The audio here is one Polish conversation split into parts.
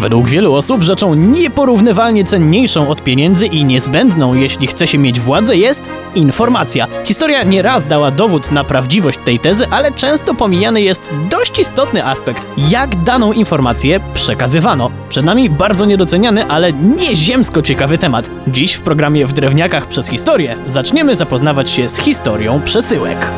Według wielu osób rzeczą nieporównywalnie cenniejszą od pieniędzy i niezbędną, jeśli chce się mieć władzę, jest informacja. Historia nieraz dała dowód na prawdziwość tej tezy, ale często pomijany jest dość istotny aspekt, jak daną informację przekazywano. Przed nami bardzo niedoceniany, ale nieziemsko ciekawy temat. Dziś w programie W Drewniakach przez historię zaczniemy zapoznawać się z historią przesyłek.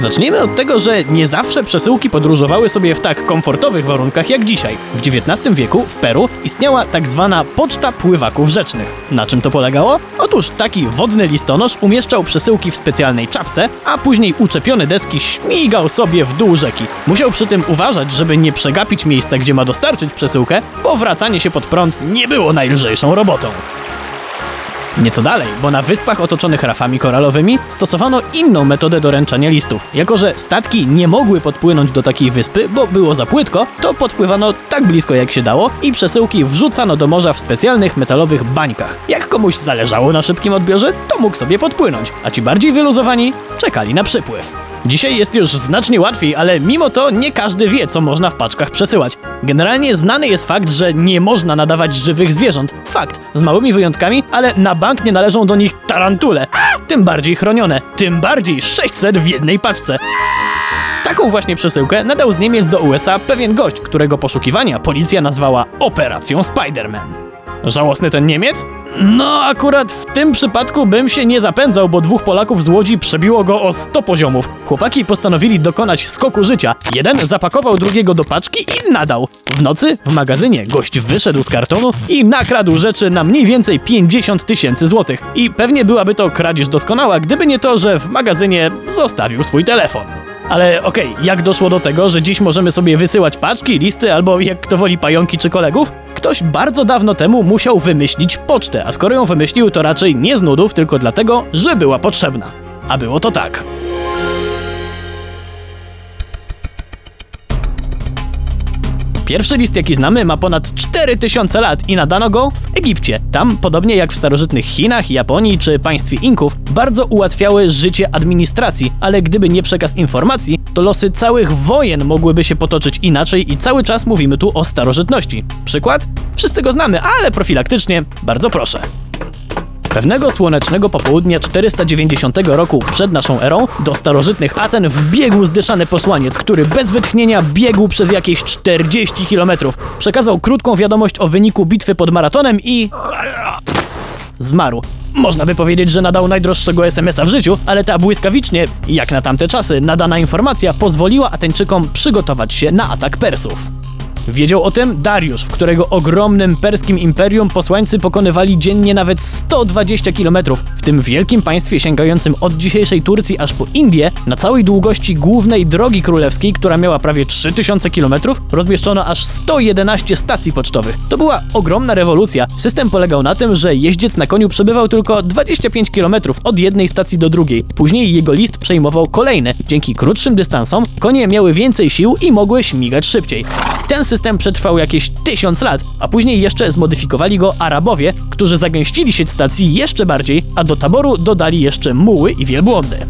Zacznijmy od tego, że nie zawsze przesyłki podróżowały sobie w tak komfortowych warunkach jak dzisiaj. W XIX wieku w Peru istniała tak zwana poczta pływaków rzecznych. Na czym to polegało? Otóż taki wodny listonosz umieszczał przesyłki w specjalnej czapce, a później uczepione deski śmigał sobie w dół rzeki. Musiał przy tym uważać, żeby nie przegapić miejsca, gdzie ma dostarczyć przesyłkę, bo wracanie się pod prąd nie było najlżejszą robotą. Nieco dalej, bo na wyspach otoczonych rafami koralowymi stosowano inną metodę doręczania listów. Jako, że statki nie mogły podpłynąć do takiej wyspy, bo było za płytko, to podpływano tak blisko jak się dało i przesyłki wrzucano do morza w specjalnych metalowych bańkach. Jak komuś zależało na szybkim odbiorze, to mógł sobie podpłynąć, a ci bardziej wyluzowani czekali na przypływ. Dzisiaj jest już znacznie łatwiej, ale mimo to nie każdy wie, co można w paczkach przesyłać. Generalnie znany jest fakt, że nie można nadawać żywych zwierząt. Fakt, z małymi wyjątkami, ale na bank nie należą do nich tarantule. Tym bardziej chronione, tym bardziej 600 w jednej paczce. Taką właśnie przesyłkę nadał z Niemiec do USA pewien gość, którego poszukiwania policja nazwała Operacją Spider-Man. Żałosny ten Niemiec? No, akurat w tym przypadku bym się nie zapędzał, bo dwóch Polaków z Łodzi przebiło go o 100 poziomów. Chłopaki postanowili dokonać skoku życia. Jeden zapakował drugiego do paczki i nadał. W nocy w magazynie gość wyszedł z kartonu i nakradł rzeczy na mniej więcej 50 tysięcy złotych. I pewnie byłaby to kradzież doskonała, gdyby nie to, że w magazynie zostawił swój telefon. Ale okej, okay, jak doszło do tego, że dziś możemy sobie wysyłać paczki, listy albo jak kto woli pająki czy kolegów? Ktoś bardzo dawno temu musiał wymyślić pocztę, a skoro ją wymyślił, to raczej nie z nudów, tylko dlatego, że była potrzebna. A było to tak. Pierwszy list, jaki znamy, ma ponad 4000 lat i nadano go w Egipcie. Tam, podobnie jak w starożytnych Chinach, Japonii czy państwie Inków, bardzo ułatwiały życie administracji, ale gdyby nie przekaz informacji, to losy całych wojen mogłyby się potoczyć inaczej i cały czas mówimy tu o starożytności. Przykład? Wszyscy go znamy, ale profilaktycznie, bardzo proszę. Pewnego słonecznego popołudnia 490 roku przed naszą erą do starożytnych Aten wbiegł zdyszany posłaniec, który bez wytchnienia biegł przez jakieś 40 km. Przekazał krótką wiadomość o wyniku bitwy pod maratonem i... zmarł. Można by powiedzieć, że nadał najdroższego SMS-a w życiu, ale ta błyskawicznie, jak na tamte czasy, nadana informacja pozwoliła Ateńczykom przygotować się na atak Persów. Wiedział o tym Dariusz, w którego ogromnym perskim imperium posłańcy pokonywali dziennie nawet 120 km. W tym wielkim państwie sięgającym od dzisiejszej Turcji aż po Indię, na całej długości głównej drogi królewskiej, która miała prawie 3000 km, rozmieszczono aż 111 stacji pocztowych. To była ogromna rewolucja. System polegał na tym, że jeździec na koniu przebywał tylko 25 km od jednej stacji do drugiej. Później jego list przejmował kolejne. Dzięki krótszym dystansom konie miały więcej sił i mogły śmigać szybciej. Ten system przetrwał jakieś tysiąc lat, a później jeszcze zmodyfikowali go Arabowie, którzy zagęścili sieć stacji jeszcze bardziej, a do taboru dodali jeszcze muły i wielbłądy.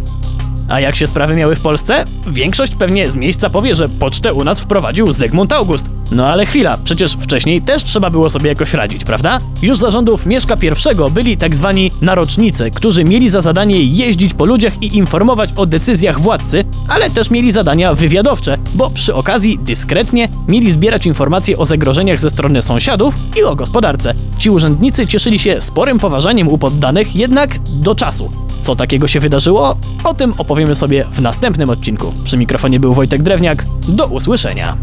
A jak się sprawy miały w Polsce? Większość pewnie z miejsca powie, że pocztę u nas wprowadził Zygmunt August. No ale chwila, przecież wcześniej też trzeba było sobie jakoś radzić, prawda? Już za rządów Mieszka I byli tak zwani narocznicy, którzy mieli za zadanie jeździć po ludziach i informować o decyzjach władcy, ale też mieli zadania wywiadowcze, bo przy okazji dyskretnie mieli zbierać informacje o zagrożeniach ze strony sąsiadów i o gospodarce. Ci urzędnicy cieszyli się sporym poważaniem u poddanych, jednak do czasu. Co takiego się wydarzyło? O tym opowiemy sobie w następnym odcinku. Przy mikrofonie był Wojtek Drewniak. Do usłyszenia.